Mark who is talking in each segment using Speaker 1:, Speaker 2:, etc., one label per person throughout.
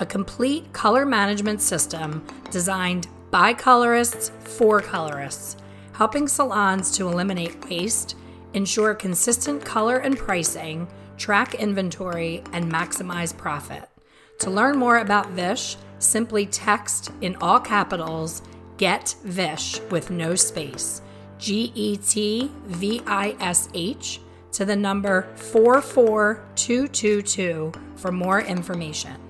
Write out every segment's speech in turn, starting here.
Speaker 1: a complete color management system designed by colorists for colorists, helping salons to eliminate waste, ensure consistent color and pricing, track inventory, and maximize profit. To learn more about Vish, simply text in all capitals Get Vish with no space, G E T V I S H, to the number 44222 for more information.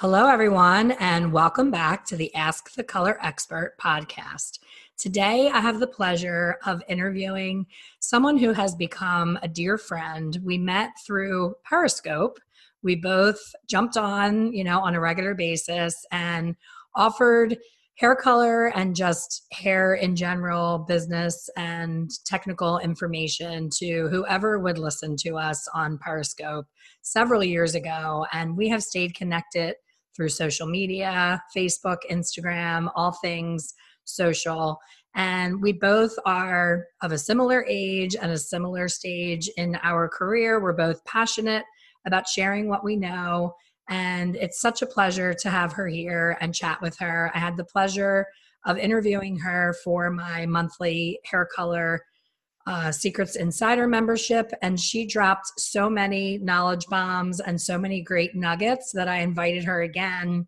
Speaker 1: Hello, everyone, and welcome back to the Ask the Color Expert podcast. Today, I have the pleasure of interviewing someone who has become a dear friend. We met through Periscope. We both jumped on, you know, on a regular basis and offered hair color and just hair in general, business and technical information to whoever would listen to us on Periscope several years ago. And we have stayed connected through social media Facebook, Instagram, all things social. And we both are of a similar age and a similar stage in our career. We're both passionate about sharing what we know. And it's such a pleasure to have her here and chat with her. I had the pleasure of interviewing her for my monthly hair color uh, Secrets Insider membership, and she dropped so many knowledge bombs and so many great nuggets that I invited her again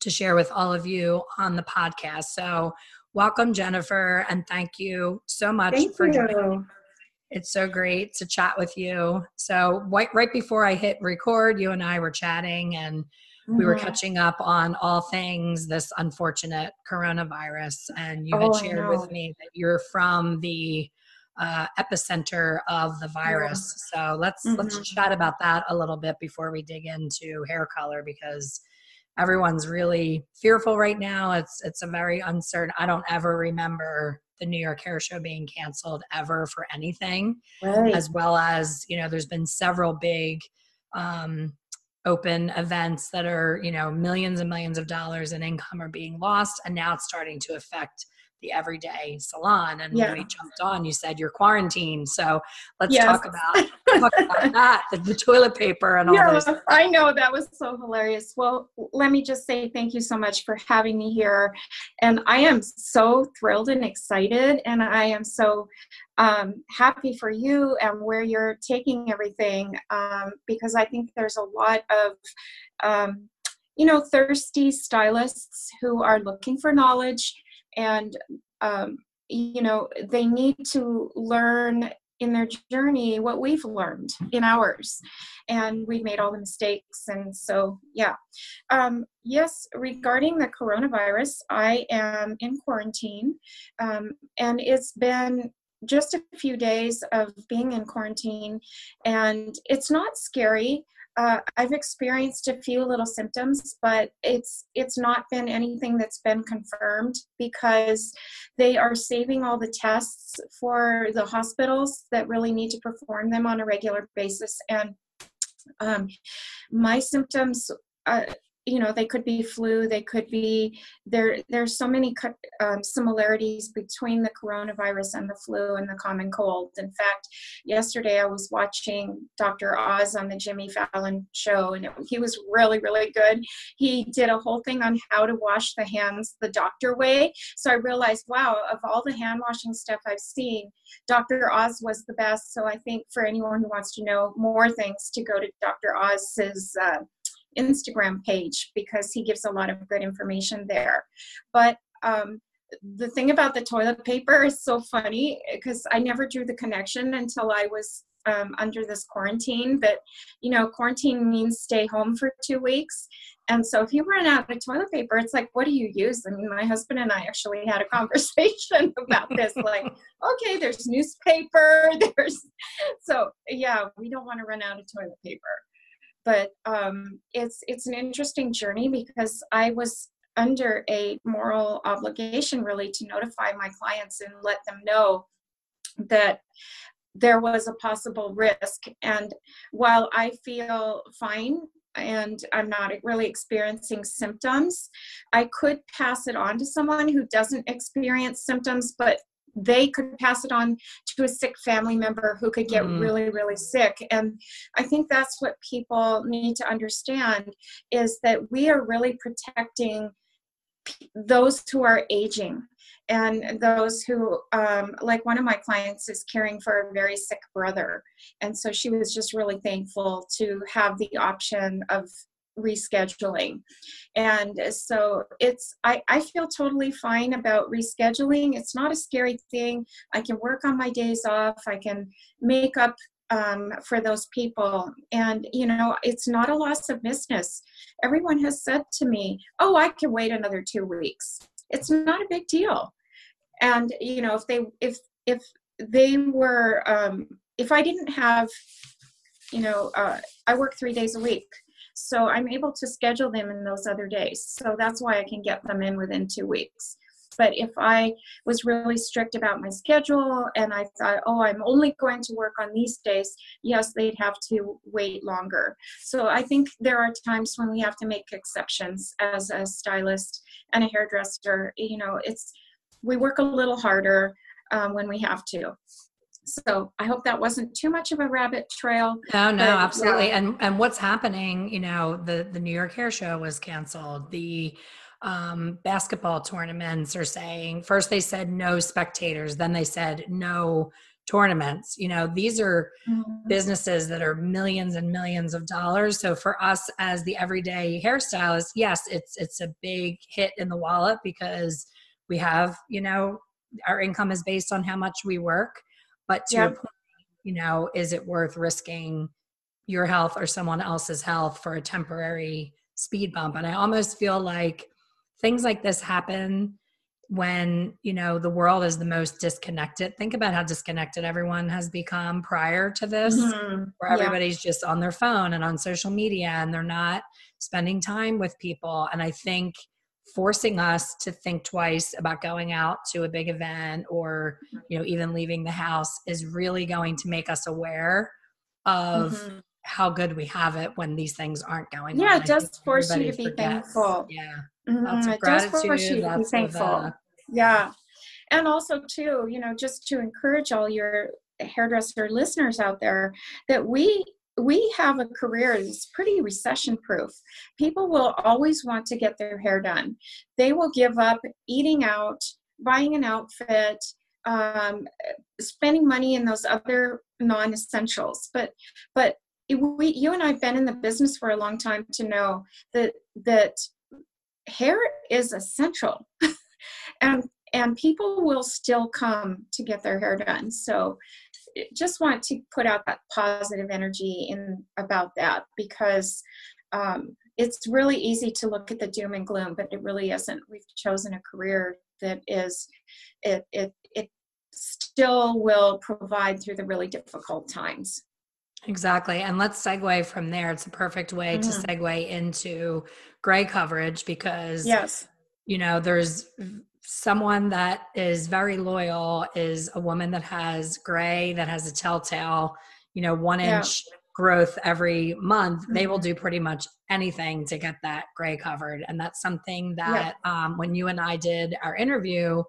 Speaker 1: to share with all of you on the podcast. So, welcome, Jennifer, and thank you so much
Speaker 2: thank
Speaker 1: for
Speaker 2: you.
Speaker 1: joining. It's so great to chat with you. So, right, right before I hit record, you and I were chatting and mm-hmm. we were mm-hmm. catching up on all things this unfortunate coronavirus. And you had
Speaker 2: oh,
Speaker 1: shared with me that you're from the uh, epicenter of the virus. Yeah. So let's mm-hmm. let's chat about that a little bit before we dig into hair color because everyone's really fearful right now. It's it's a very uncertain. I don't ever remember the New York Hair Show being canceled ever for anything, right. as well as you know there's been several big um, open events that are you know millions and millions of dollars in income are being lost, and now it's starting to affect the everyday salon. And yeah. when we jumped on, you said you're quarantined. So let's yes. talk about talk about that, the, the, toilet paper and all yeah, this.
Speaker 2: I know that was so hilarious. Well, let me just say thank you so much for having me here. And I am so thrilled and excited. And I am so um, happy for you and where you're taking everything um, because I think there's a lot of um, you know thirsty stylists who are looking for knowledge and um, you know they need to learn in their journey what we've learned in ours and we've made all the mistakes and so yeah. Um, yes regarding the coronavirus i am in quarantine um, and it's been just a few days of being in quarantine and it's not scary uh, I've experienced a few little symptoms, but it's it's not been anything that's been confirmed because they are saving all the tests for the hospitals that really need to perform them on a regular basis. And um, my symptoms uh, you know they could be flu they could be there there's so many um, similarities between the coronavirus and the flu and the common cold. In fact yesterday i was watching dr oz on the jimmy fallon show and it, he was really really good. He did a whole thing on how to wash the hands the doctor way. So i realized wow of all the hand washing stuff i've seen dr oz was the best. So i think for anyone who wants to know more things to go to dr oz's uh, Instagram page because he gives a lot of good information there. But um, the thing about the toilet paper is so funny because I never drew the connection until I was um, under this quarantine. But you know, quarantine means stay home for two weeks. And so if you run out of toilet paper, it's like, what do you use? I mean, my husband and I actually had a conversation about this. like, okay, there's newspaper, there's so yeah, we don't want to run out of toilet paper but um, it's it's an interesting journey because I was under a moral obligation really to notify my clients and let them know that there was a possible risk. And while I feel fine and I'm not really experiencing symptoms, I could pass it on to someone who doesn't experience symptoms, but they could pass it on to a sick family member who could get mm. really really sick and i think that's what people need to understand is that we are really protecting those who are aging and those who um, like one of my clients is caring for a very sick brother and so she was just really thankful to have the option of rescheduling. And so it's I, I feel totally fine about rescheduling. It's not a scary thing. I can work on my days off. I can make up um, for those people. And you know it's not a loss of business. Everyone has said to me oh i can wait another two weeks. It's not a big deal. And you know if they if if they were um, if i didn't have you know uh, i work three days a week so I'm able to schedule them in those other days. So that's why I can get them in within two weeks. But if I was really strict about my schedule and I thought, oh, I'm only going to work on these days, yes, they'd have to wait longer. So I think there are times when we have to make exceptions as a stylist and a hairdresser. You know, it's we work a little harder um, when we have to so i hope that wasn't too much of a rabbit trail
Speaker 1: no no but, absolutely yeah. and and what's happening you know the the new york hair show was canceled the um, basketball tournaments are saying first they said no spectators then they said no tournaments you know these are mm-hmm. businesses that are millions and millions of dollars so for us as the everyday hairstylist yes it's it's a big hit in the wallet because we have you know our income is based on how much we work but to yep. point, you know, is it worth risking your health or someone else's health for a temporary speed bump? And I almost feel like things like this happen when you know the world is the most disconnected think about how disconnected everyone has become prior to this mm-hmm. where everybody's yeah. just on their phone and on social media and they're not spending time with people and i think forcing us to think twice about going out to a big event or you know even leaving the house is really going to make us aware of mm-hmm. how good we have it when these things aren't going
Speaker 2: yeah it does force you to be forgets. thankful
Speaker 1: yeah mm-hmm. it does force you to be thankful
Speaker 2: of, uh, yeah and also too you know just to encourage all your hairdresser listeners out there that we we have a career that's pretty recession proof. People will always want to get their hair done. They will give up eating out, buying an outfit, um, spending money in those other non-essentials. But but we, you and I've been in the business for a long time to know that that hair is essential, and and people will still come to get their hair done. So just want to put out that positive energy in about that because um, it's really easy to look at the doom and gloom, but it really isn't. We've chosen a career that is it it it still will provide through the really difficult times.
Speaker 1: Exactly. And let's segue from there. It's a perfect way mm-hmm. to segue into gray coverage because
Speaker 2: yes,
Speaker 1: you know, there's someone that is very loyal is a woman that has gray that has a telltale you know one inch yeah. growth every month mm-hmm. they will mm-hmm. do pretty much anything to get that gray covered and that's something that yeah. um, when you and i did our interview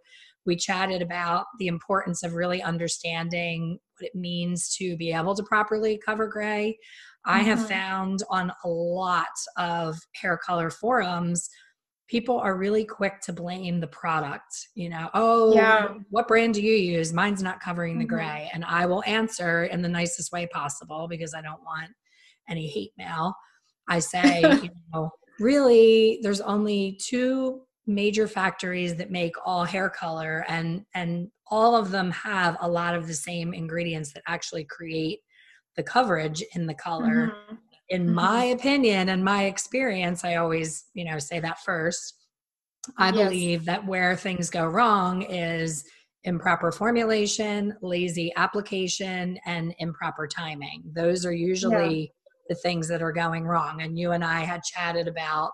Speaker 1: we chatted about the importance of really understanding what it means to be able to properly cover gray mm-hmm. i have mm-hmm. found on a lot of hair color forums people are really quick to blame the product you know oh yeah. what brand do you use mine's not covering the mm-hmm. gray and i will answer in the nicest way possible because i don't want any hate mail i say you know really there's only two major factories that make all hair color and and all of them have a lot of the same ingredients that actually create the coverage in the color mm-hmm in mm-hmm. my opinion and my experience, I always, you know, say that first. I yes. believe that where things go wrong is improper formulation, lazy application, and improper timing. Those are usually yeah. the things that are going wrong. And you and I had chatted about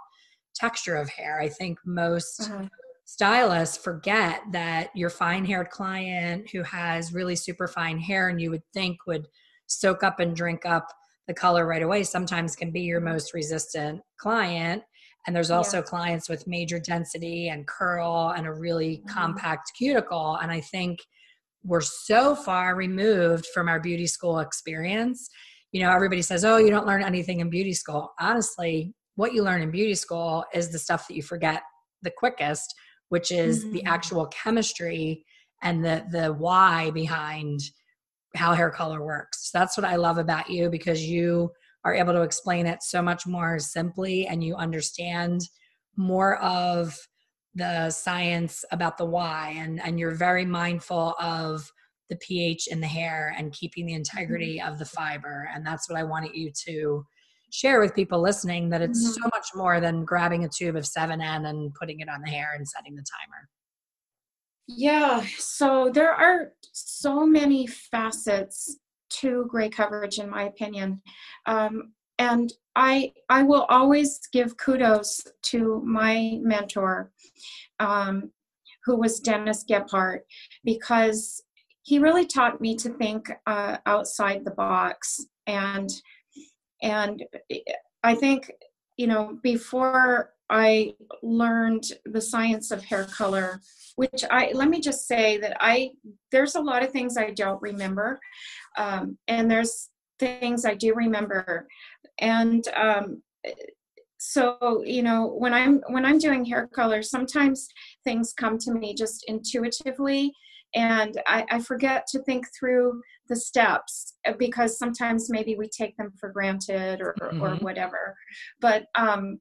Speaker 1: texture of hair. I think most uh-huh. stylists forget that your fine haired client who has really super fine hair and you would think would soak up and drink up the color right away sometimes can be your most resistant client. And there's also yeah. clients with major density and curl and a really mm-hmm. compact cuticle. And I think we're so far removed from our beauty school experience. You know, everybody says, oh, you don't learn anything in beauty school. Honestly, what you learn in beauty school is the stuff that you forget the quickest, which is mm-hmm. the actual chemistry and the the why behind how hair color works. That's what I love about you because you are able to explain it so much more simply and you understand more of the science about the why and and you're very mindful of the pH in the hair and keeping the integrity mm-hmm. of the fiber and that's what I wanted you to share with people listening that it's mm-hmm. so much more than grabbing a tube of 7N and putting it on the hair and setting the timer.
Speaker 2: Yeah, so there are so many facets to gray coverage, in my opinion. Um, and I, I will always give kudos to my mentor, um, who was Dennis Gebhardt, because he really taught me to think uh, outside the box. And, and I think, you know, before I learned the science of hair color, which I let me just say that I there's a lot of things I don't remember, um, and there's things I do remember, and um, so you know when I'm when I'm doing hair color, sometimes things come to me just intuitively, and I, I forget to think through the steps uh, because sometimes maybe we take them for granted or, mm-hmm. or whatever. But um,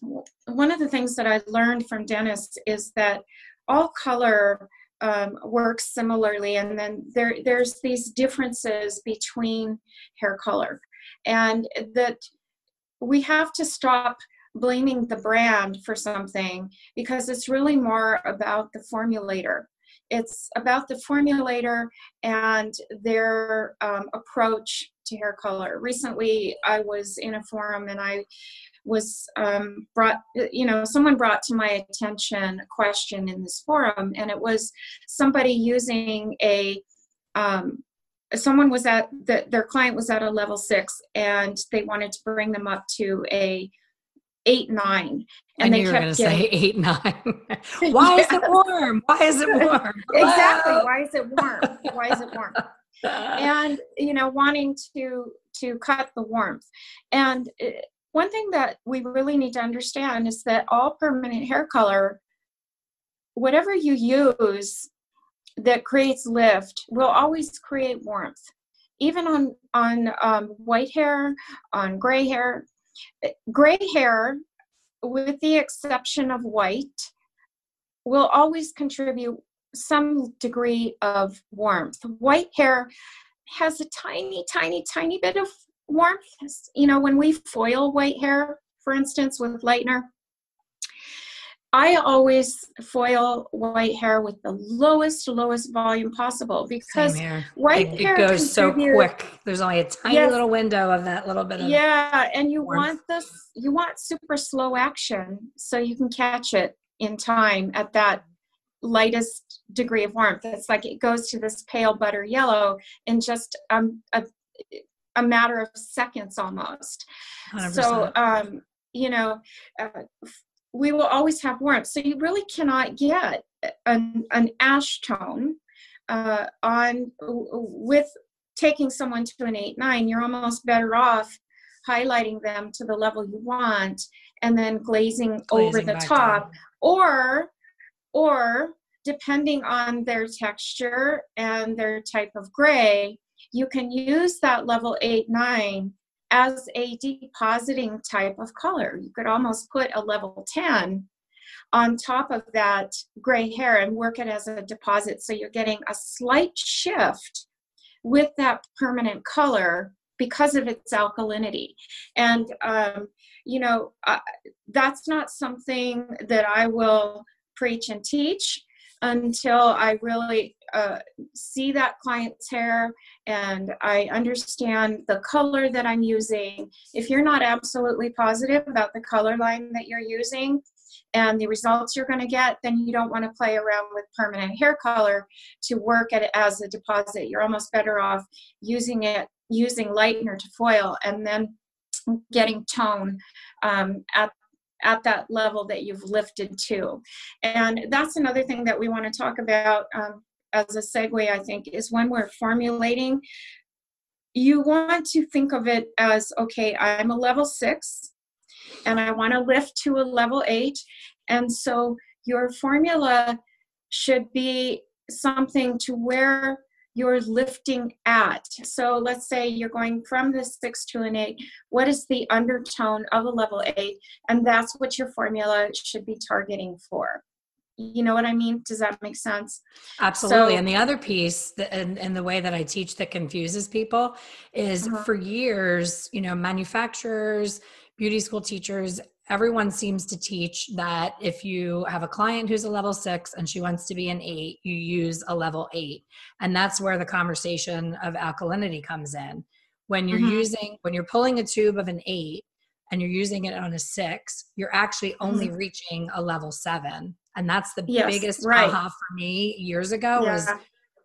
Speaker 2: one of the things that I learned from Dennis is that all color um, works similarly, and then there there's these differences between hair color, and that we have to stop blaming the brand for something because it's really more about the formulator. It's about the formulator and their um, approach to hair color. Recently, I was in a forum and I was um, brought, you know, someone brought to my attention a question in this forum, and it was somebody using a, um, someone was at, the, their client was at a level six, and they wanted to bring them up to a eight nine
Speaker 1: and they kept going to say eight nine. Why yes. is it warm? Why is it warm?
Speaker 2: Exactly. Why is it warm? Why is it warm? And you know wanting to to cut the warmth. And one thing that we really need to understand is that all permanent hair color, whatever you use that creates lift, will always create warmth. Even on on um, white hair, on gray hair, gray hair, with the exception of white, will always contribute some degree of warmth. White hair has a tiny, tiny, tiny bit of warmth. You know, when we foil white hair, for instance, with lightener, I always foil white hair with the lowest, lowest volume possible because white
Speaker 1: it,
Speaker 2: hair
Speaker 1: it goes so quick. There's only a tiny yes, little window of that little bit of
Speaker 2: yeah, and you warmth. want this, you want super slow action so you can catch it in time at that lightest degree of warmth. It's like it goes to this pale butter yellow in just um, a a matter of seconds almost 100%. so um, you know uh, we will always have warmth so you really cannot get an, an ash tone uh, on with taking someone to an 8-9 you're almost better off highlighting them to the level you want and then glazing, glazing over the top down. or or depending on their texture and their type of gray you can use that level 8, 9 as a depositing type of color. You could almost put a level 10 on top of that gray hair and work it as a deposit. So you're getting a slight shift with that permanent color because of its alkalinity. And, um, you know, uh, that's not something that I will preach and teach until I really uh, see that client's hair and I understand the color that I'm using. If you're not absolutely positive about the color line that you're using and the results you're going to get, then you don't want to play around with permanent hair color to work at it as a deposit. You're almost better off using it, using lightener to foil, and then getting tone um, at at that level that you've lifted to. And that's another thing that we want to talk about um, as a segue, I think, is when we're formulating, you want to think of it as okay, I'm a level six and I want to lift to a level eight. And so your formula should be something to where you're lifting at. So let's say you're going from the six to an eight. What is the undertone of a level eight? And that's what your formula should be targeting for. You know what I mean? Does that make sense?
Speaker 1: Absolutely. So, and the other piece, that, and, and the way that I teach that confuses people is uh-huh. for years, you know, manufacturers, beauty school teachers, everyone seems to teach that if you have a client who's a level six and she wants to be an eight, you use a level eight. And that's where the conversation of alkalinity comes in. When you're mm-hmm. using, when you're pulling a tube of an eight and you're using it on a six, you're actually only mm-hmm. reaching a level seven. And that's the yes, biggest right. aha for me years ago yeah. was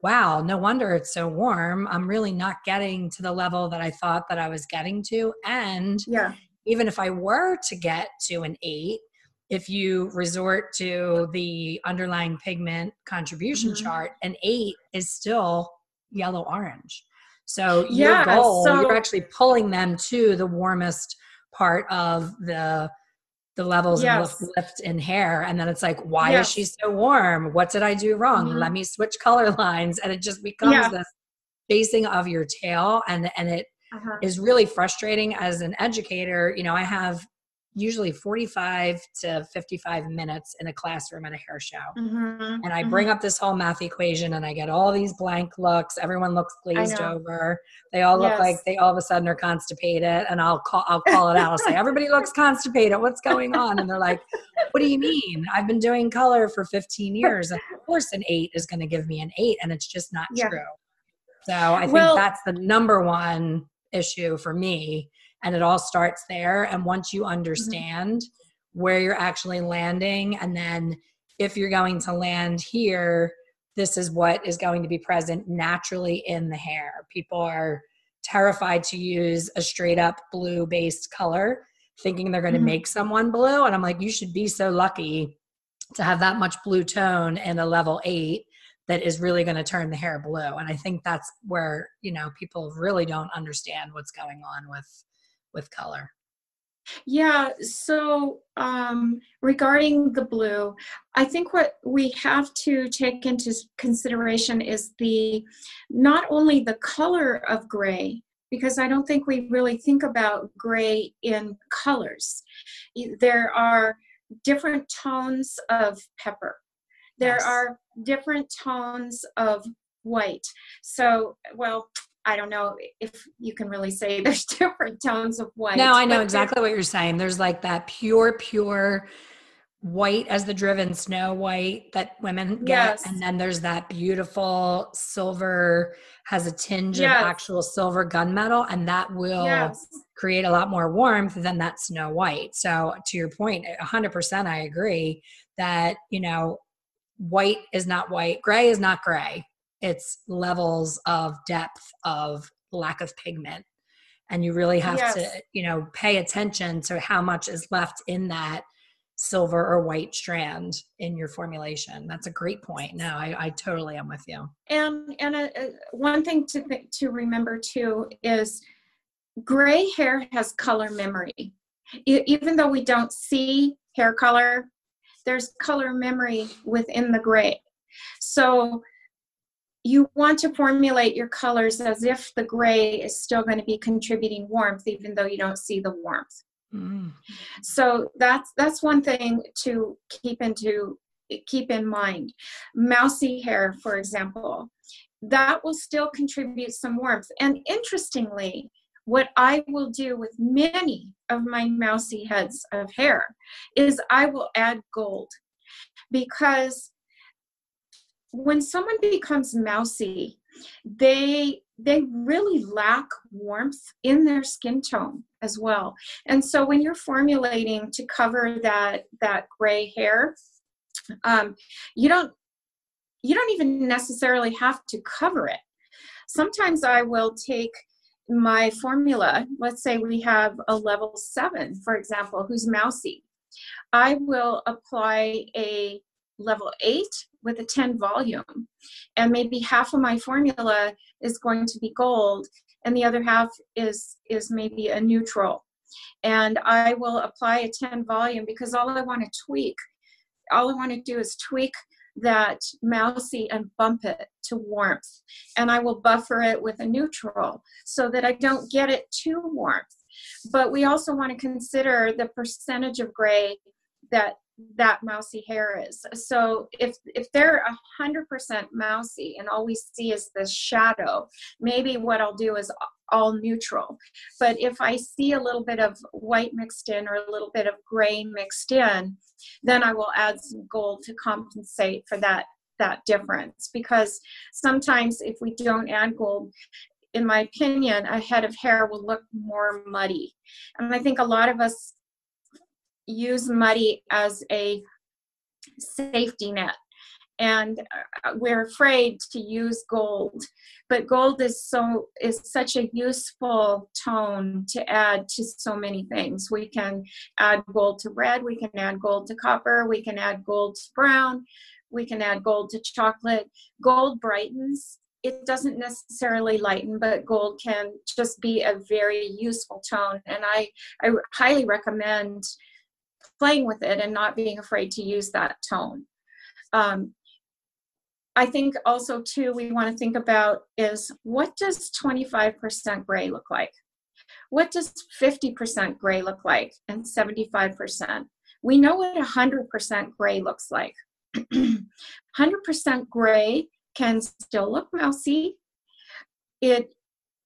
Speaker 1: wow, no wonder it's so warm. I'm really not getting to the level that I thought that I was getting to. And yeah even if I were to get to an eight, if you resort to the underlying pigment contribution mm-hmm. chart, an eight is still yellow orange. So yeah, your goal, so, you're actually pulling them to the warmest part of the the levels yes. of lift in hair and then it's like why yes. is she so warm what did i do wrong mm-hmm. let me switch color lines and it just becomes yeah. this facing of your tail and and it uh-huh. is really frustrating as an educator. You know, I have usually 45 to 55 minutes in a classroom at a hair show. Mm-hmm. And I bring mm-hmm. up this whole math equation and I get all these blank looks. Everyone looks glazed over. They all look yes. like they all of a sudden are constipated. And I'll call I'll call it out. I'll say, everybody looks constipated. What's going on? And they're like, what do you mean? I've been doing color for 15 years. And of course an eight is going to give me an eight. And it's just not yeah. true. So I think well, that's the number one issue for me and it all starts there and once you mm-hmm. understand mm-hmm. where you're actually landing and then if you're going to land here this is what is going to be present naturally in the hair people are terrified to use a straight up blue based color thinking they're going to mm-hmm. make someone blue and i'm like you should be so lucky to have that much blue tone in a level 8 that is really going to turn the hair blue and i think that's where you know people really don't understand what's going on with with color.
Speaker 2: Yeah so um, regarding the blue i think what we have to take into consideration is the not only the color of gray because i don't think we really think about gray in colors. There are different tones of pepper there yes. are different tones of white. So, well, I don't know if you can really say there's different tones of white.
Speaker 1: No, I know exactly what you're saying. There's like that pure, pure white as the driven snow white that women get. Yes. And then there's that beautiful silver, has a tinge yes. of actual silver gunmetal, and that will yes. create a lot more warmth than that snow white. So, to your point, 100% I agree that, you know, white is not white, gray is not gray. It's levels of depth of lack of pigment. And you really have yes. to, you know, pay attention to how much is left in that silver or white strand in your formulation. That's a great point. No, I, I totally am with you.
Speaker 2: And and uh, uh one thing to to remember too is gray hair has color memory. Even though we don't see hair color there's color memory within the gray. So you want to formulate your colors as if the gray is still going to be contributing warmth even though you don't see the warmth. Mm. So that's that's one thing to keep into keep in mind. Mousy hair, for example, that will still contribute some warmth. And interestingly, what I will do with many of my mousy heads of hair is I will add gold because when someone becomes mousy, they they really lack warmth in their skin tone as well. And so when you're formulating to cover that that gray hair, um, you don't you don't even necessarily have to cover it. Sometimes I will take my formula, let's say we have a level seven, for example, who's mousy. I will apply a level eight with a 10 volume, and maybe half of my formula is going to be gold, and the other half is is maybe a neutral. And I will apply a 10 volume because all I want to tweak, all I want to do is tweak that mousy and bump it to warmth. And I will buffer it with a neutral so that I don't get it too warmth. But we also want to consider the percentage of gray that that mousy hair is. So if if they're a hundred percent mousy and all we see is the shadow, maybe what I'll do is all neutral. But if I see a little bit of white mixed in or a little bit of gray mixed in, then I will add some gold to compensate for that that difference. Because sometimes if we don't add gold in my opinion a head of hair will look more muddy. And i think a lot of us use muddy as a safety net and uh, we're afraid to use gold. But gold is so is such a useful tone to add to so many things. We can add gold to red we can add gold to copper we can add gold to brown we can add gold to chocolate. Gold brightens. It doesn't necessarily lighten but gold can just be a very useful tone and i i highly recommend playing with it and not being afraid to use that tone. Um, I think also too we want to think about is what does 25% gray look like? What does 50% gray look like and 75%? We know what 100% gray looks like. 100% gray can still look mousy. It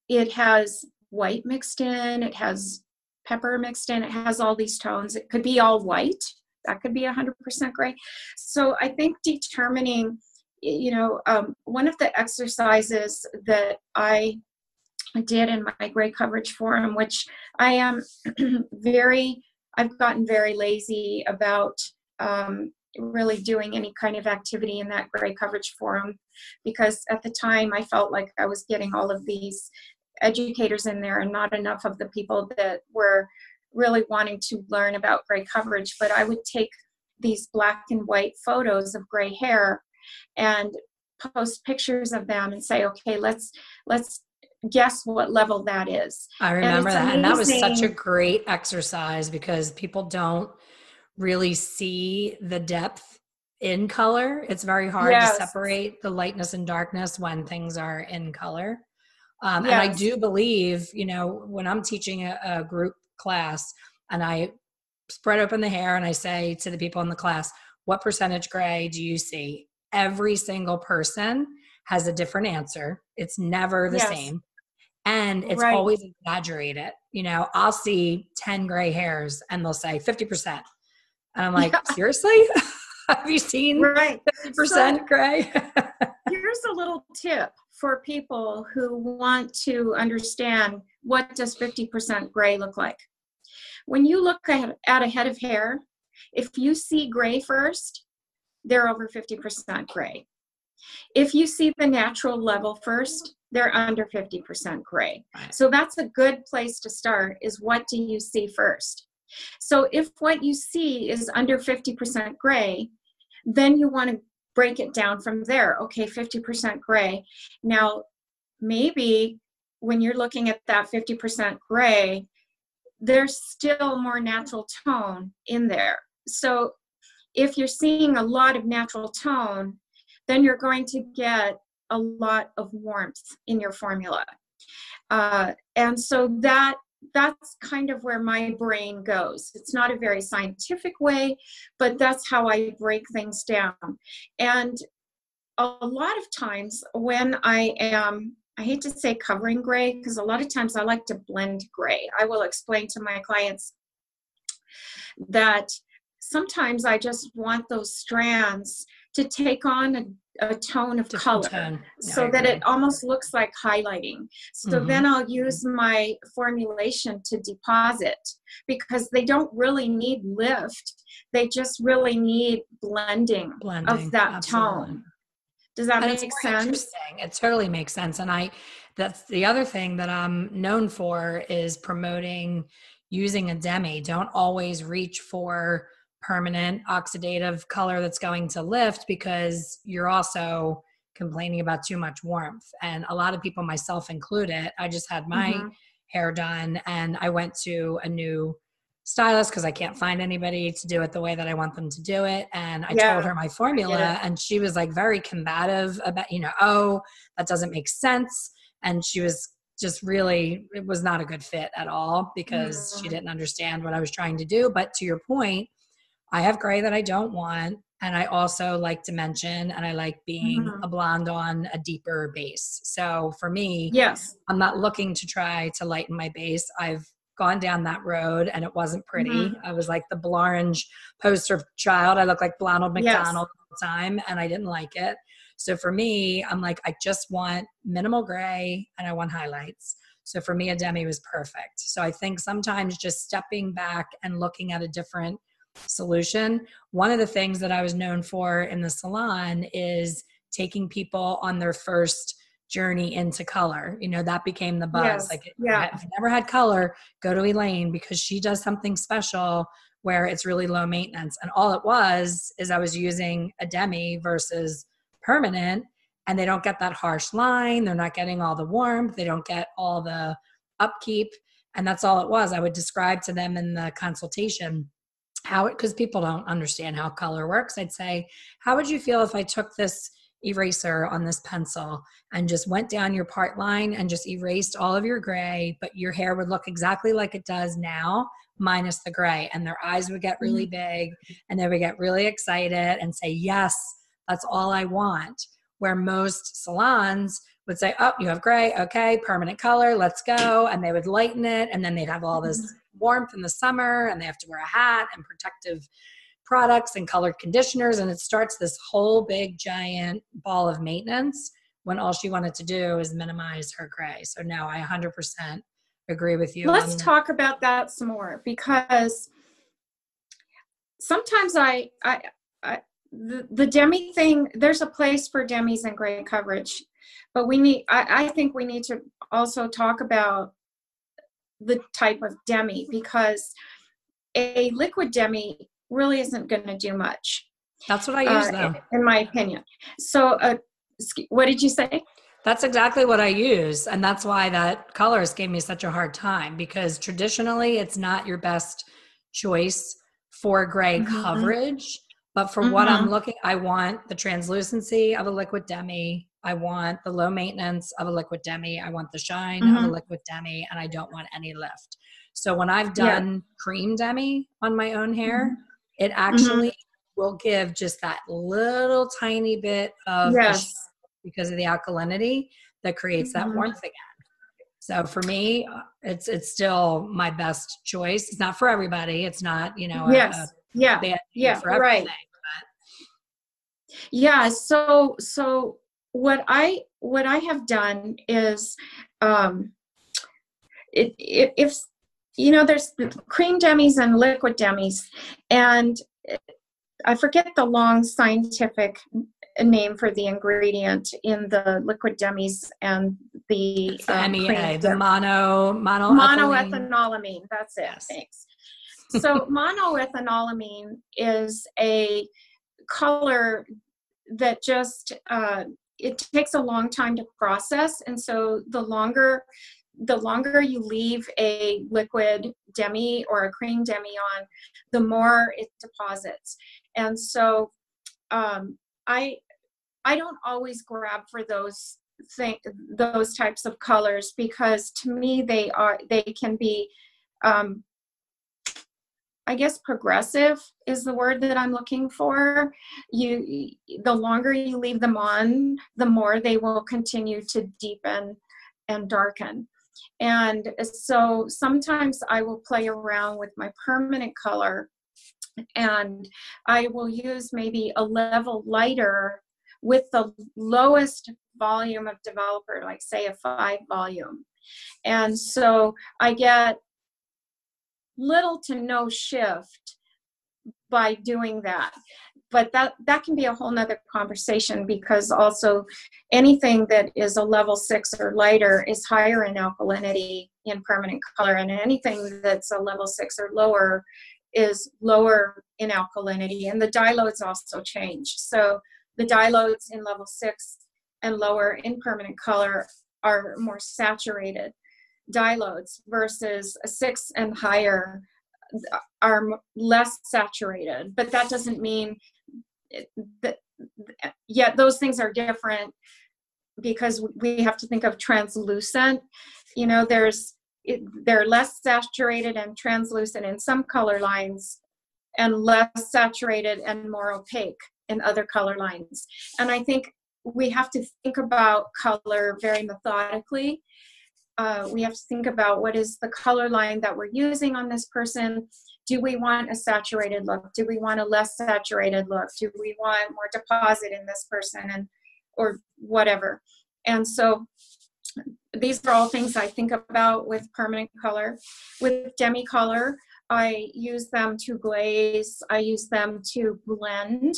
Speaker 2: it has white mixed in, it has pepper mixed in, it has all these tones. It could be all white. That could be 100% gray. So I think determining you know, um, one of the exercises that I did in my gray coverage forum, which I am very, I've gotten very lazy about um, really doing any kind of activity in that gray coverage forum because at the time I felt like I was getting all of these educators in there and not enough of the people that were really wanting to learn about gray coverage. But I would take these black and white photos of gray hair and post pictures of them and say okay let's let's guess what level that is
Speaker 1: i remember and that amazing. and that was such a great exercise because people don't really see the depth in color it's very hard yes. to separate the lightness and darkness when things are in color um, yes. and i do believe you know when i'm teaching a, a group class and i spread open the hair and i say to the people in the class what percentage gray do you see every single person has a different answer. It's never the yes. same. And it's right. always exaggerated. You know, I'll see 10 gray hairs and they'll say 50%. And I'm like, yeah. seriously? Have you seen right. 50% so, gray?
Speaker 2: here's a little tip for people who want to understand what does 50% gray look like. When you look at a head of hair, if you see gray first, they're over 50% gray. If you see the natural level first, they're under 50% gray. So that's a good place to start is what do you see first? So if what you see is under 50% gray, then you want to break it down from there. Okay, 50% gray. Now, maybe when you're looking at that 50% gray, there's still more natural tone in there. So if you're seeing a lot of natural tone, then you're going to get a lot of warmth in your formula. Uh, and so that that's kind of where my brain goes. It's not a very scientific way, but that's how I break things down. And a lot of times when I am, I hate to say covering gray, because a lot of times I like to blend gray. I will explain to my clients that sometimes I just want those strands to take on a a tone of
Speaker 1: Different
Speaker 2: color
Speaker 1: tone.
Speaker 2: So that it almost looks like highlighting. So
Speaker 1: Mhm.
Speaker 2: then I'll use my formulation to deposit because they don't really need lift. They just really need blending
Speaker 1: blending
Speaker 2: of that
Speaker 1: absolutely.
Speaker 2: tone. Does that
Speaker 1: and
Speaker 2: make
Speaker 1: more
Speaker 2: sense?
Speaker 1: interesting. It totally makes sense. And I, that's the other thing that I'm known for is promoting using a demi. Don't always reach for permanent oxidative color that's going to lift because you're also complaining about too much warmth. And a lot of people, myself included, I just had my
Speaker 2: Mhm.
Speaker 1: hair done and I went to a new stylist because I can't find anybody to do it the way that I want them to do it. And I
Speaker 2: Yeah,
Speaker 1: told her my formula and she was like very combative about, you know, oh, that doesn't make sense. And she was just really, it was not a good fit at all because she
Speaker 2: Mhm.
Speaker 1: didn't understand what I was trying to do. But to your point, I have gray that I don't want. And I also like dimension and I like being
Speaker 2: Mhm.
Speaker 1: a blonde on a deeper base. So for me,
Speaker 2: Yes.
Speaker 1: I'm not looking to try to lighten my base. I've gone down that road and it wasn't pretty.
Speaker 2: Mhm.
Speaker 1: I was like the Blanche poster child. I look like
Speaker 2: Yes.
Speaker 1: McDonald all the time and I didn't like it. So for me, I'm like, I just want minimal gray and I want highlights. So for me, a demi was perfect. So I think sometimes just stepping back and looking at a different solution. One of the things that I was known for in the salon is taking people on their first journey into color. You know, that became the buzz.
Speaker 2: Yes,
Speaker 1: Like,
Speaker 2: yeah.
Speaker 1: if you never had color, go to Elaine because she does something special where it's really low maintenance. And all it was is I was using a demi versus permanent, and they don't get that harsh line. They're not getting all the warmth. They don't get all the upkeep. And that's all it was. I would describe to them in the consultation how it, because people don't understand how color works. I'd say, how would you feel if I took this eraser on this pencil and just went down your part line and just erased all of your gray, but your hair would look exactly like it does now, minus the gray. And their eyes would get really mm-hmm. big and they would get really excited and say, Yes, that's all I want. Where most salons would say, Oh, you have gray, okay, permanent color, let's go. And they would lighten it. And then they'd have all this mm-hmm. Warmth in the summer and they have to wear a hat and protective products and colored conditioners. And it starts this whole big giant ball of maintenance when all she wanted to do is minimize her gray. So now i 100% agree with you
Speaker 2: Let's talk about that some more because sometimes I, I, I the, the demi thing, there's a place for demis and gray coverage, but we need, I, I think we need to also talk about the type of demi because a liquid demi really isn't going to do much,
Speaker 1: that's what i use
Speaker 2: uh,
Speaker 1: though
Speaker 2: in my opinion. So, uh, what did you say?
Speaker 1: That's exactly what I use. And that's why that colors gave me such a hard time because traditionally it's not your best choice for gray
Speaker 2: Mhm.
Speaker 1: coverage. But for what I'm looking, I want the translucency of a liquid demi. I want the low maintenance of a liquid demi. I want the shine of a
Speaker 2: Mhm.
Speaker 1: liquid demi. And I don't want any lift. So when I've
Speaker 2: Yeah.
Speaker 1: done cream demi on my own hair,
Speaker 2: Mm-hmm.
Speaker 1: it actually will give just that little tiny bit of
Speaker 2: Yes.
Speaker 1: because of the alkalinity that creates that
Speaker 2: Mhm.
Speaker 1: warmth again. So for me, uh, it's it's still my best choice. It's not for everybody. It's not you know a,
Speaker 2: yes.
Speaker 1: a
Speaker 2: yeah. Yeah,
Speaker 1: for
Speaker 2: right. yeah so so what i what i have done is um it, it if you know there's cream demis and liquid demis and i forget the long scientific name for the ingredient in the liquid demis and the um,
Speaker 1: MEA,
Speaker 2: cream
Speaker 1: the mono mono
Speaker 2: monoethanolamine that's it.
Speaker 1: Yes.
Speaker 2: thanks. So monoethanolamine is a color that just uh, it takes a long time to process and so the longer the longer you leave a liquid demi or a cream demi on the more it deposits. And so um, i i don't always grab for those thing those types of colors because to me they are they can be um, I guess progressive is the word that I'm looking for. You, the longer you leave them on, the more they will continue to deepen and darken. And so sometimes I will play around with my permanent color and I will use maybe a level lighter with the lowest volume of developer, like say a five volume. And so I get little to no shift by doing that. But that that can be a whole nother conversation because also anything that is a level six or lighter is higher in alkalinity in permanent color and anything that's a level six or lower is lower in alkalinity and the dye loads also change. So the dye loads in level six and lower in permanent color are more saturated loads versus a six and higher are less saturated. But that doesn't mean that yet those things are different because we have to think of translucent. You know there's it, they're less saturated and translucent in some color lines and less saturated and more opaque in other color lines. And i think we have to think about color very methodically uh, we have to think about what is the color line that we're using on this person. Do we want a saturated look? Do we want a less saturated look? Do we want more deposit in this person and or whatever? And so these are all things i think about with permanent color. With demi color i use them to glaze i use them to blend.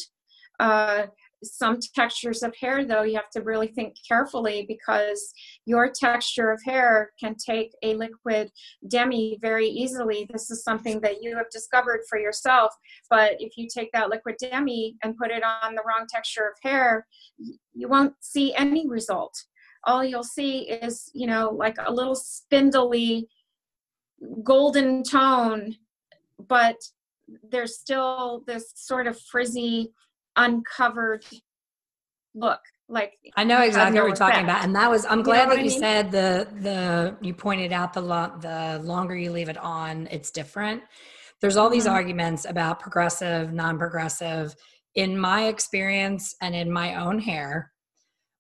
Speaker 2: Uh, some textures of hair though you have to really think carefully because your texture of hair can take a liquid demi very easily. This is something that you have discovered for yourself but if you take that liquid demi and put it on the wrong texture of hair you won't see any result. All you'll see is you know like a little spindly golden tone but there's still this sort of frizzy uncovered look like
Speaker 1: i know exactly what you're talking about and that was i'm glad you know that you mean? said the the you pointed out the lo- the longer you leave it on it's different there's all mm-hmm. these arguments about progressive non-progressive in my experience and in my own hair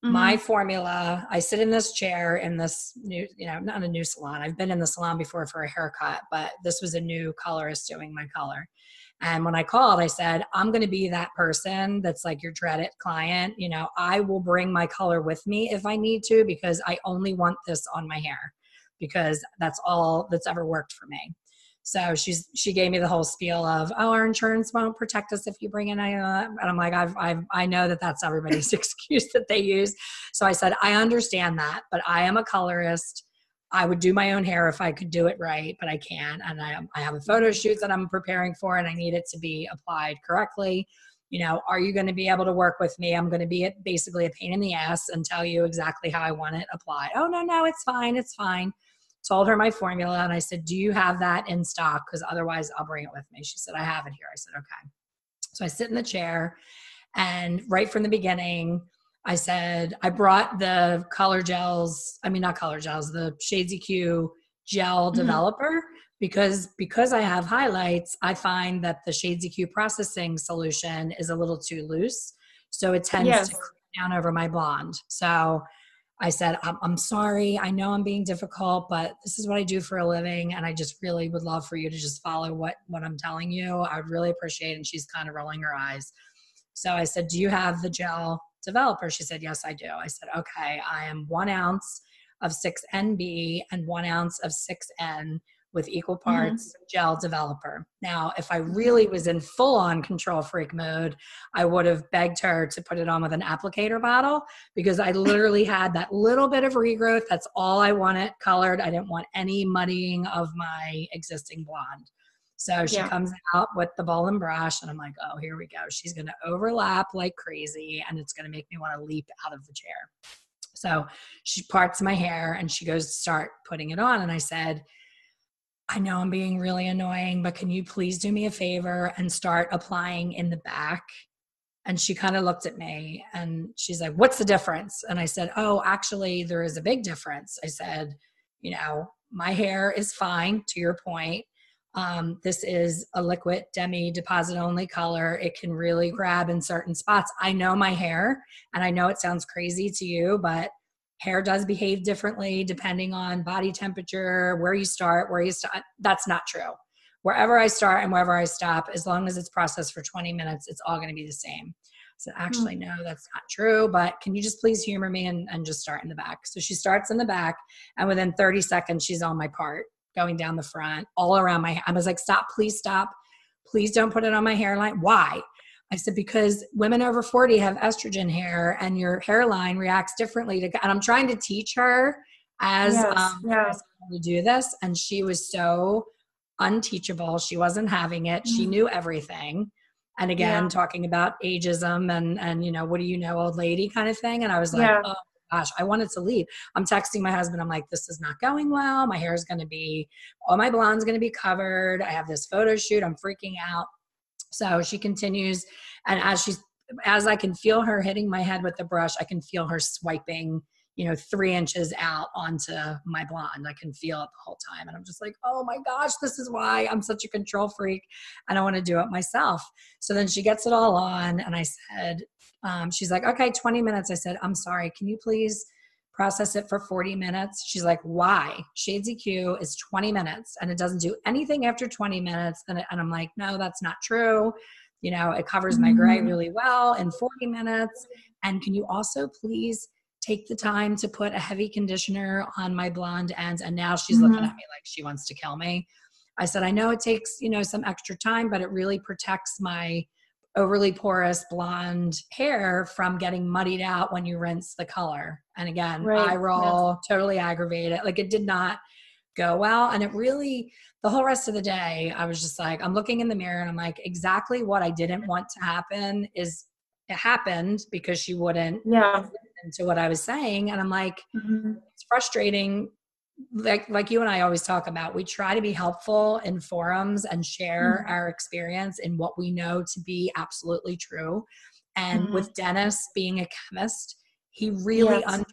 Speaker 1: mm-hmm. my formula i sit in this chair in this new you know not a new salon i've been in the salon before for a haircut but this was a new colorist doing my color and when I called, I said, I'm going to be that person that's like your dreaded client. You know, I will bring my color with me if I need to because I only want this on my hair because that's all that's ever worked for me. So she's she gave me the whole spiel of oh our insurance won't protect us if you bring in a and I'm like I've, I've I know that that's everybody's excuse that they use. So I said I understand that, but I am a colorist. I would do my own hair if I could do it right, but I can't. And I, I have a photo shoot that I'm preparing for and I need it to be applied correctly. You know, are you going to be able to work with me? I'm going to be basically a pain in the ass and tell you exactly how I want it applied. Oh, no, no, it's fine. It's fine. Told her my formula and I said, Do you have that in stock? Because otherwise I'll bring it with me. She said, I have it here. I said, Okay. So I sit in the chair and right from the beginning, I said, I brought the color gels, I mean, not color gels, the Shades EQ gel mm-hmm. developer because because I have highlights, I find that the Shades EQ processing solution is a little too loose. So it tends yes. to down over my blonde. So I said, I'm, I'm, sorry. I know I'm being difficult, but this is what I do for a living. And I just really would love for you to just follow what, what I'm telling you. I would really appreciate it. And she's kind of rolling her eyes. So I said, Do you have the gel developer? She said, Yes, I do. I said, Okay, I am one ounce of 6NB and one ounce of 6N with equal mm-hmm. parts mm-hmm. gel developer. Now, if I really was in full on control freak mode, I would have begged her to put it on with an applicator bottle because I literally had that little bit of regrowth. That's all I wanted colored. I didn't want any muddying of my existing blonde. So she yeah. comes out with the ball and brush, and I'm like, oh, here we go. She's going to overlap like crazy, and it's going to make me want to leap out of the chair. So she parts my hair and she goes to start putting it on. And I said, I know I'm being really annoying, but can you please do me a favor and start applying in the back? And she kind of looked at me and she's like, What's the difference? And I said, Oh, actually, there is a big difference. I said, You know, my hair is fine, to your point. Um, this is a liquid demi deposit only color. It can really grab in certain spots. I know my hair, and I know it sounds crazy to you, but hair does behave differently depending on body temperature, where you start, where you start. That's not true. wherever I start and wherever I stop, as long as it's processed for 20 minutes, it's all going to be the same. Said, actually, no, that's not true. But can you just please humor me and, and just start in the back? So she starts in the back, and within 30 seconds, she's on my part, going down the front, all around my. I was like, stop, please stop, please don't put it on my hairline. Why? I said, because women over 40 have estrogen hair, and your hairline reacts differently to. And I'm trying to teach her as yes, um, yes. to do this, and she was so unteachable. She wasn't having it. Mm-hmm. She knew everything and again yeah. talking about ageism and and you know what do you know old lady kind of thing and i was like yeah. oh gosh i wanted to leave. I'm texting my husband. I'm like this is not going well. My hair is going to be all my blonde's going to be covered. I have this photo shoot. I'm freaking out. So she continues and as she's as i can feel her hitting my head with the brush i can feel her swiping you know, three inches out onto my blonde. I can feel it the whole time. And I'm just like, oh my gosh, this is why I'm such a control freak and I want to do it myself. So then she gets it all on. And I said, um, she's like, okay, 20 minutes. I said, I'm sorry. Can you please process it for 40 minutes? She's like, why? Shades EQ is 20 minutes and it doesn't do anything after 20 minutes. And, and I'm like, no, that's not true. You know, it covers my gray mm-hmm. really well in 40 minutes. And can you also please take the time to put a heavy conditioner on my blonde ends and now she's mm-hmm. looking at me like she wants to kill me i said i know it takes you know some extra time but it really protects my overly porous blonde hair from getting muddied out when you rinse the color and again right. eye roll yes. totally aggravated like it did not go well and it really the whole rest of the day i was just like i'm looking in the mirror and i'm like exactly what i didn't want to happen is it happened because she wouldn't
Speaker 2: yeah
Speaker 1: to what I was saying. And I'm like, mm-hmm. it's frustrating. Like like you and I always talk about, we try to be helpful in forums and share mm-hmm. our experience in what we know to be absolutely true. And mm-hmm. with Dennis being a chemist, he really yes.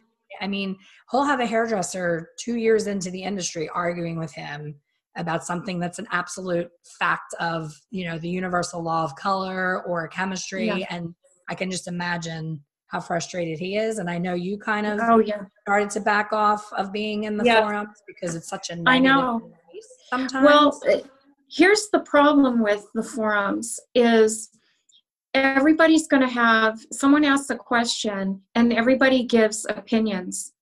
Speaker 1: I mean, he'll have a hairdresser two years into the industry arguing with him about something that's an absolute fact of you know the universal law of color or chemistry yeah. and i can just imagine how frustrated he is. And I know you kind of
Speaker 2: oh yeah
Speaker 1: started to back off of being in the yeah. forums because it's such a I
Speaker 2: know
Speaker 1: sometimes.
Speaker 2: Well, here's the problem with the forums is everybody's going to have someone asks a question and everybody gives opinions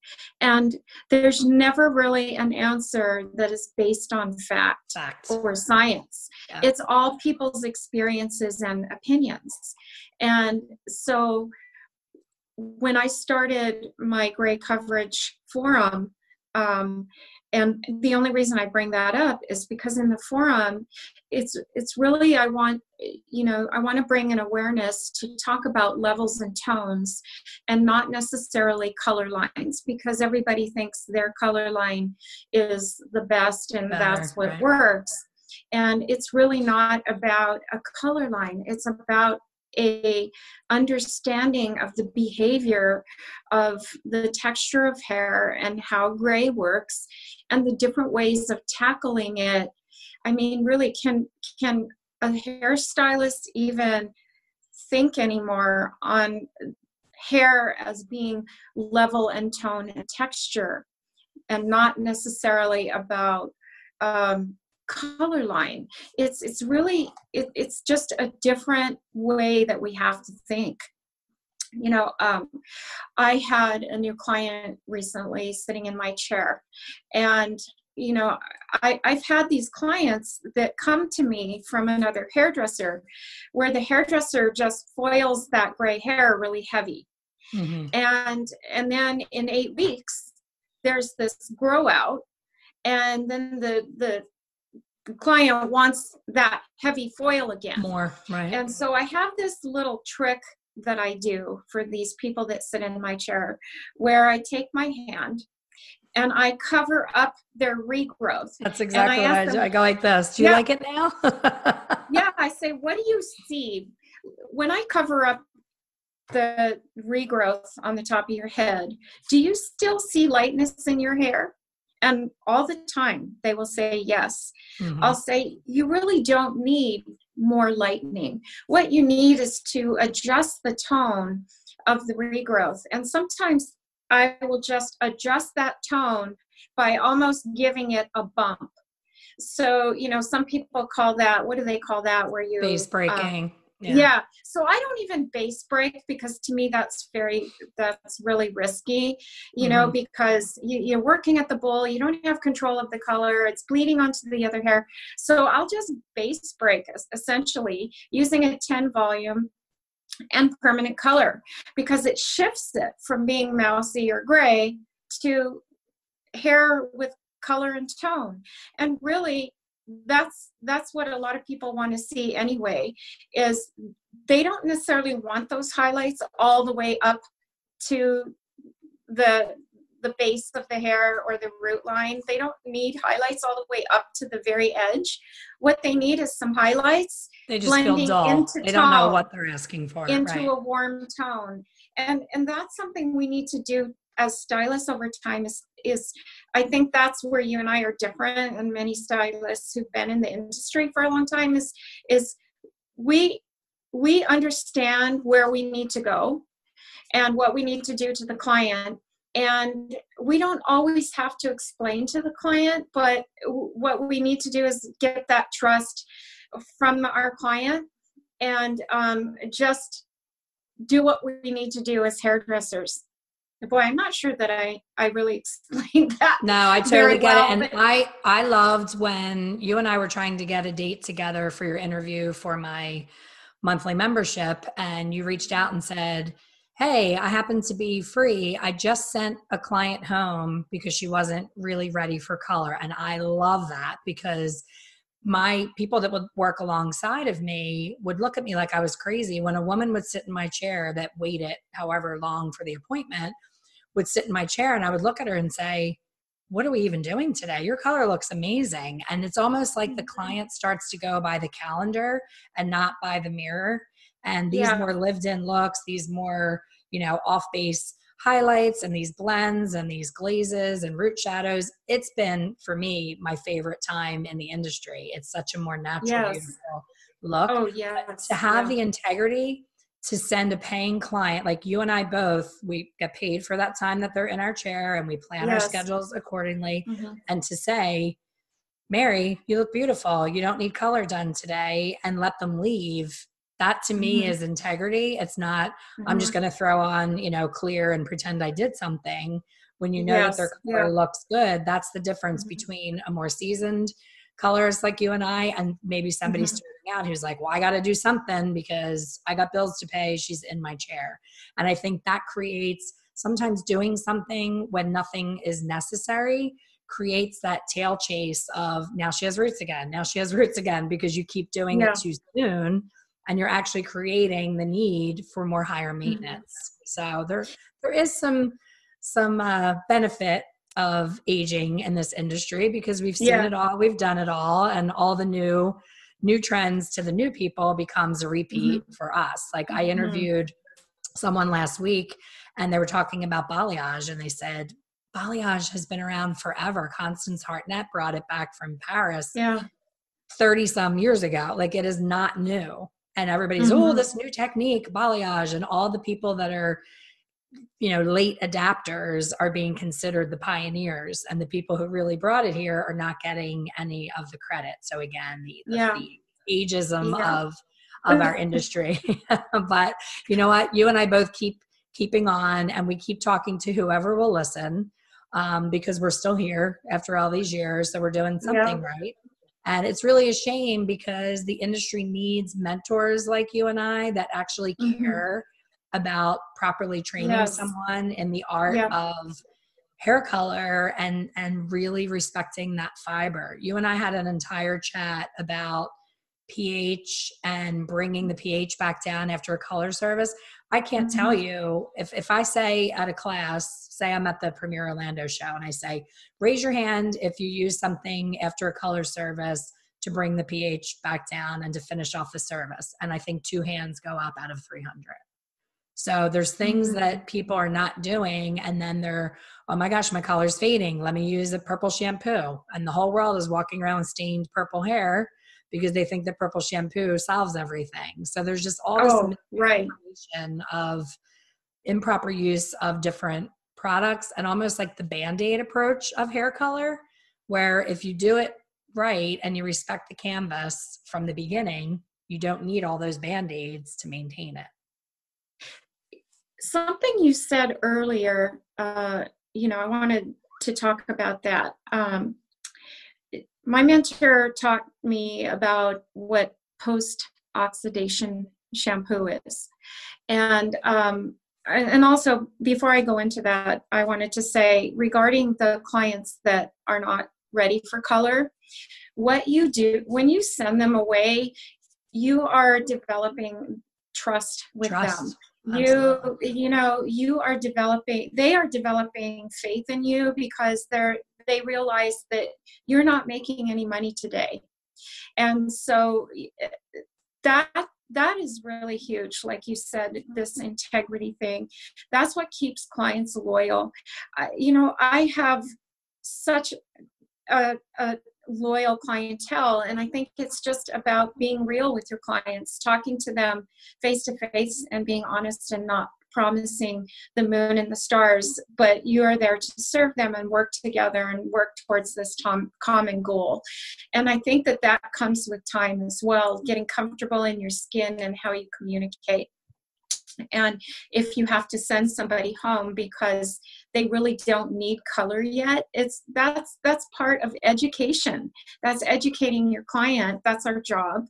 Speaker 2: and there's never really an answer that is based on fact, fact. or science yeah. it's all people's experiences and opinions and so when I started my gray coverage forum, um, and the only reason I bring that up is because in the forum, it's it's really I want you know I want to bring an awareness to talk about levels and tones, and not necessarily color lines because everybody thinks their color line is the best and Better, that's what right. works. And it's really not about a color line. It's about a understanding of the behavior of the texture of hair and how gray works and the different ways of tackling it. I mean really can can a hairstylist even think anymore on hair as being level and tone and texture and not necessarily about um, color line. It's it's really it, it's just a different way that we have to think. You know um, i had a new client recently sitting in my chair and you know I, i've had these clients that come to me from another hairdresser where the hairdresser just foils that gray hair really heavy. Mm-hmm. and and then in eight weeks there's this grow out and then the the client wants that heavy foil again.
Speaker 1: More, right.
Speaker 2: And so I have this little trick that I do for these people that sit in my chair where I take my hand and I cover up their regrowth.
Speaker 1: That's exactly what I do. I go like this. Do you yeah, like it now?
Speaker 2: yeah, I say, what do you see? When I cover up the regrowth on the top of your head, do you still see lightness in your hair? And all the time they will say yes. Mm-hmm. i'll say you really don't need more lightening what you need is to adjust the tone of the regrowth. And sometimes i will just adjust that tone by almost giving it a bump. So you know some people call that what do they call that where you
Speaker 1: base breaking. um,
Speaker 2: yeah. yeah. So I don't even base break because to me that's very that's really risky, you mm-hmm. know, because you, are working at the bowl, you don't have control of the color, it's bleeding onto the other hair. So I'll just base break essentially using a 10 volume and permanent color because it shifts it from being mousy or gray to hair with color and tone. And really that's that's what a lot of people want to see anyway is they don't necessarily want those highlights all the way up to the the base of the hair or the root line. They don't need highlights all the way up to the very edge. What they need is some highlights
Speaker 1: they just feel dull. into they don't know what they're asking for.
Speaker 2: into
Speaker 1: right.
Speaker 2: a warm tone. And and that's something we need to do as stylists over time is is I think that's where you and I are different and many stylists who've been in the industry for a long time is is we we understand where we need to go and what we need to do to the client. And we don't always have to explain to the client but what we need to do is get that trust from our client and um, just do what we need to do as hairdressers boy i'm not sure that i i really explained that
Speaker 1: no i totally get well, it and but- i i loved when you and i were trying to get a date together for your interview for my monthly membership and you reached out and said hey i happen to be free. I just sent a client home because she wasn't really ready for color. And i love that because my people that would work alongside of me would look at me like I was crazy when a woman would sit in my chair that waited however long for the appointment would sit in my chair and I would look at her and say, What are we even doing today? Your color looks amazing. And it's almost like the mm-hmm. client starts to go by the calendar and not by the mirror. And these yeah. more lived in looks, these more, you know, off base highlights and these blends and these glazes and root shadows. It's been for me my favorite time in the industry. It's such a more natural, yes. beautiful look.
Speaker 2: Oh yeah.
Speaker 1: To have yeah. the integrity to send a paying client like you and I both, we get paid for that time that they're in our chair and we plan yes. our schedules accordingly. Mm-hmm. And to say, Mary, you look beautiful. You don't need color done today and let them leave. That to me mm-hmm. is integrity. It's not, mm-hmm. I'm just mm-hmm. going to throw on, you know, clear and pretend I did something. When you know yes. that their color yeah. looks good, that's the difference mm-hmm. between a more seasoned colors like you and I, and maybe somebody mm-hmm. starting out who's like, well, I got to do something because I got bills to pay. She's in my chair. And I think that creates sometimes doing something when nothing is necessary creates that tail chase of now she has roots again, now she has roots again because you keep doing yeah. it too soon and you're actually creating the need for more higher mm-hmm. maintenance. Mm-hmm. So there there is some some uh, benefit of aging in this industry because we've seen yeah. it all, we've done it all, and all the new new trends to the new people becomes a repeat mm-hmm. for us. Like I mm-hmm. interviewed mm-hmm. someone last week and they were talking about balayage and they said balayage has been around forever. Constance Hartnett brought it back from Paris.
Speaker 2: Yeah.
Speaker 1: 30 some years ago. Like it is not new. And everybody's, oh, mm-hmm. oh, this new technique, balayage, and all the people that are you know late adapters are being considered the pioneers and the people who really brought it here are not getting any of the credit so again the,
Speaker 2: yeah.
Speaker 1: the ageism yeah. of of our industry but you know what you and i both keep keeping on and we keep talking to whoever will listen um, because we're still here after all these years so we're doing something yeah. right and it's really a shame because the industry needs mentors like you and i that actually mm-hmm. About properly training yes. someone in the art yeah. of hair color and and really respecting that fiber. You and I had an entire chat about pH and bringing the pH back down after a color service. I can't mm-hmm. tell you if if I say at a class, say I'm at the Premier Orlando show and I say, raise your hand if you use something after a color service to bring the pH back down and to finish off the service. And I think two hands go up out of 300. So there's things mm-hmm. that people are not doing, and then they're, oh my gosh, my color's fading. Let me use a purple shampoo. And the whole world is walking around with stained purple hair because they think that purple shampoo solves everything. So there's just all this
Speaker 2: oh, right.
Speaker 1: of improper use of different products and almost like the band-aid approach of hair color, where if you do it right and you respect the canvas from the beginning, you don't need all those band aids to maintain it.
Speaker 2: Something you said earlier, uh, you know, I wanted to talk about that. Um, my mentor taught me about what post oxidation shampoo is. And um, and also before I go into that, I wanted to say regarding the clients that are not ready for color, what you do when you send them away, you are developing trust with trust. them. You you know, you are developing they are developing faith in you because they're they realize that you're not making any money today. And so that that is really huge like you said this integrity thing. That's what keeps clients loyal. I, you know i have such a, a loyal clientele and i think it's just about being real with your clients talking to them face to face and being honest and not promising the moon and the stars, but you are there to serve them and work together and work towards this tom- common goal. And I think that that comes with time as well, getting comfortable in your skin and how you communicate. And if you have to send somebody home because they really don't need color yet, it's that's that's part of education. That's educating your client. That's our job,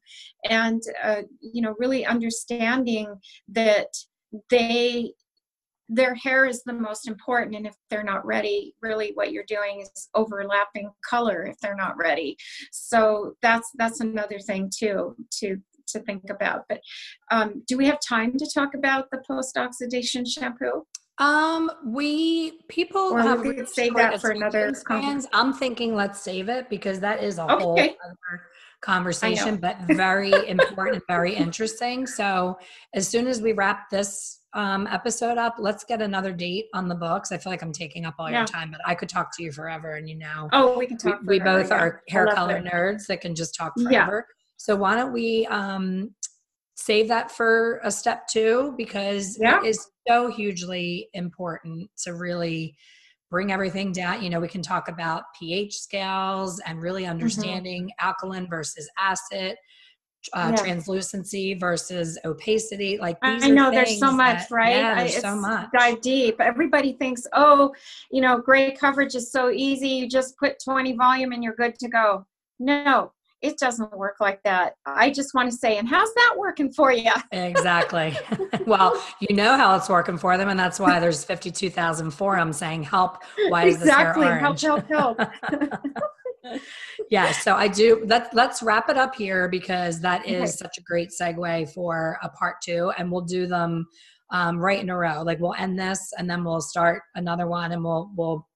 Speaker 2: and uh, you know, really understanding that they their hair is the most important and if they're not ready really what you're doing is overlapping color if they're not ready so that's that's another thing too to to think about but um, do we have time to talk about the post oxidation shampoo
Speaker 1: um, we people or have
Speaker 2: we could save that for another.
Speaker 1: I'm thinking let's save it because that is a okay. whole other conversation, but very important, very interesting. So as soon as we wrap this um, episode up, let's get another date on the books. I feel like I'm taking up all yeah. your time, but I could talk to you forever. And you know,
Speaker 2: oh, we can talk.
Speaker 1: We, we both yeah. are hair color it. nerds that can just talk forever. Yeah. So why don't we um, save that for a step two because yeah. it is so hugely important to really bring everything down. You know, we can talk about pH scales and really mm-hmm. understanding mm-hmm. alkaline versus acid. Uh, yeah. translucency versus opacity like
Speaker 2: i know there's so much
Speaker 1: that,
Speaker 2: right
Speaker 1: yeah, there's so much
Speaker 2: dive deep everybody thinks oh you know gray coverage is so easy you just put 20 volume and you're good to go no it doesn't work like that. I just want to say, and how's that working for you?
Speaker 1: exactly. well, you know how it's working for them, and that's why there's 52,000 forums saying, "Help! Why is
Speaker 2: exactly.
Speaker 1: this hair
Speaker 2: orange?" Help! Help!
Speaker 1: Help! yeah. So I do. Let Let's wrap it up here because that is okay. such a great segue for a part two, and we'll do them um, right in a row. Like we'll end this, and then we'll start another one, and we'll we'll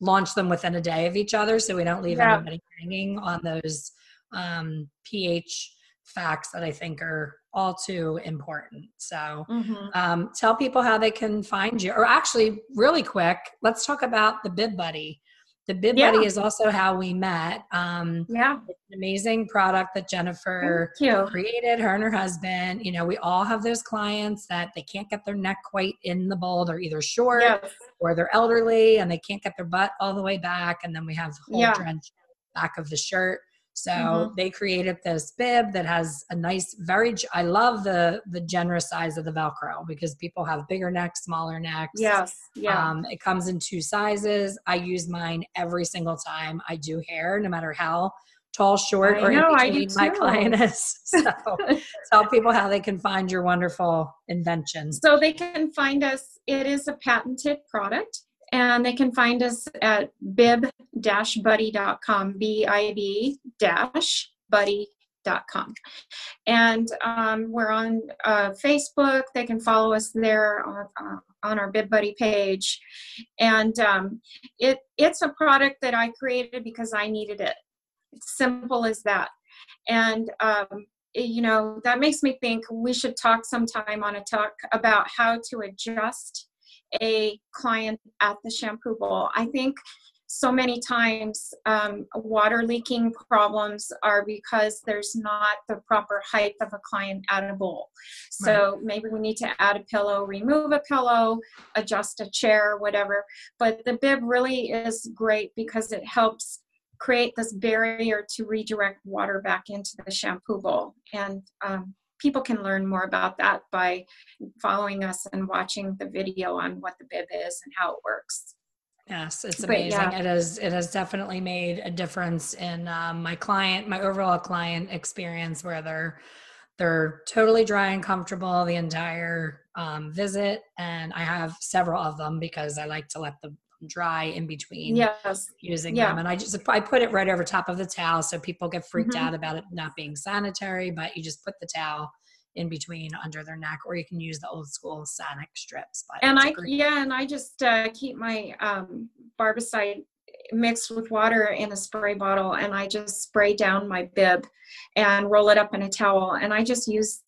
Speaker 1: launch them within a day of each other, so we don't leave yeah. anybody hanging on those um, pH facts that I think are all too important. So mm-hmm. um, tell people how they can find you. Or actually, really quick, let's talk about the Bib Buddy. The Bib yeah. Buddy is also how we met. Um,
Speaker 2: yeah,
Speaker 1: it's an amazing product that Jennifer created. Her and her husband. You know, we all have those clients that they can't get their neck quite in the bowl. They're either short yes. or they're elderly and they can't get their butt all the way back. And then we have the whole yeah. drench back of the shirt. So mm-hmm. they created this bib that has a nice, very. I love the the generous size of the Velcro because people have bigger necks, smaller necks.
Speaker 2: Yes, yeah.
Speaker 1: Um, it comes in two sizes. I use mine every single time I do hair, no matter how tall, short, I or know, in between my client is. So tell people how they can find your wonderful invention.
Speaker 2: So they can find us. It is a patented product and they can find us at bib-buddy.com, B-I-B dash buddy.com. And um, we're on uh, Facebook. They can follow us there on, uh, on our Bib Buddy page. And um, it, it's a product that I created because I needed it. It's simple as that. And um, you know that makes me think we should talk sometime on a talk about how to adjust a client at the shampoo bowl. I think so many times um, water leaking problems are because there's not the proper height of a client at a bowl. So right. maybe we need to add a pillow, remove a pillow, adjust a chair, whatever. But the bib really is great because it helps create this barrier to redirect water back into the shampoo bowl. And um, people can learn more about that by following us and watching the video on what the bib is and how it works.
Speaker 1: Yes, it's amazing. Yeah. It has it has definitely made a difference in um, my client, my overall client experience, where they're they're totally dry and comfortable the entire um, visit, and I have several of them because I like to let them dry in between
Speaker 2: yes.
Speaker 1: using yeah. them. And I just I put it right over top of the towel so people get freaked mm-hmm. out about it not being sanitary, but you just put the towel in between under their neck, or you can use the old school Sanex strips.
Speaker 2: But and I great. yeah, and I just uh, keep my um, barbicide mixed with water in a spray bottle, and I just spray down my bib and roll it up in a towel, and I just use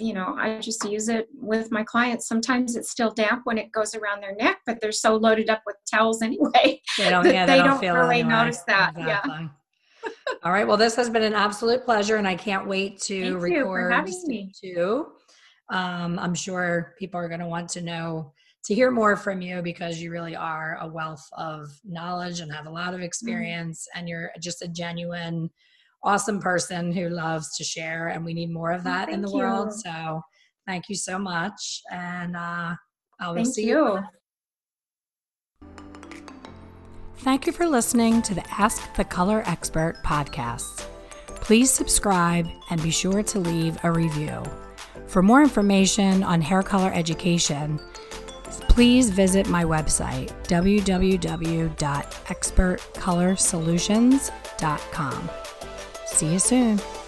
Speaker 2: you know i just use it with my clients sometimes it's still damp when it goes around their neck but they're so loaded up with towels anyway
Speaker 1: they don't, yeah, they,
Speaker 2: they don't,
Speaker 1: don't
Speaker 2: really notice that exactly. yeah
Speaker 1: all right. Well, this has been an absolute pleasure, and I can't wait to
Speaker 2: Thank
Speaker 1: record
Speaker 2: me.
Speaker 1: two. Um, I'm sure people are going to want to know to hear more from you because you really are a wealth of knowledge and have a lot of mm-hmm. experience, mm-hmm. and you're just a genuine, awesome person who loves to share. And we need more of that in the you. world. So, thank you so much, and uh, I will
Speaker 2: thank
Speaker 1: see
Speaker 2: you. you.
Speaker 1: Thank you for listening to the Ask the Color Expert podcast. Please subscribe and be sure to leave a review. For more information on hair color education, please visit my website, www.expertcolorsolutions.com. See you soon.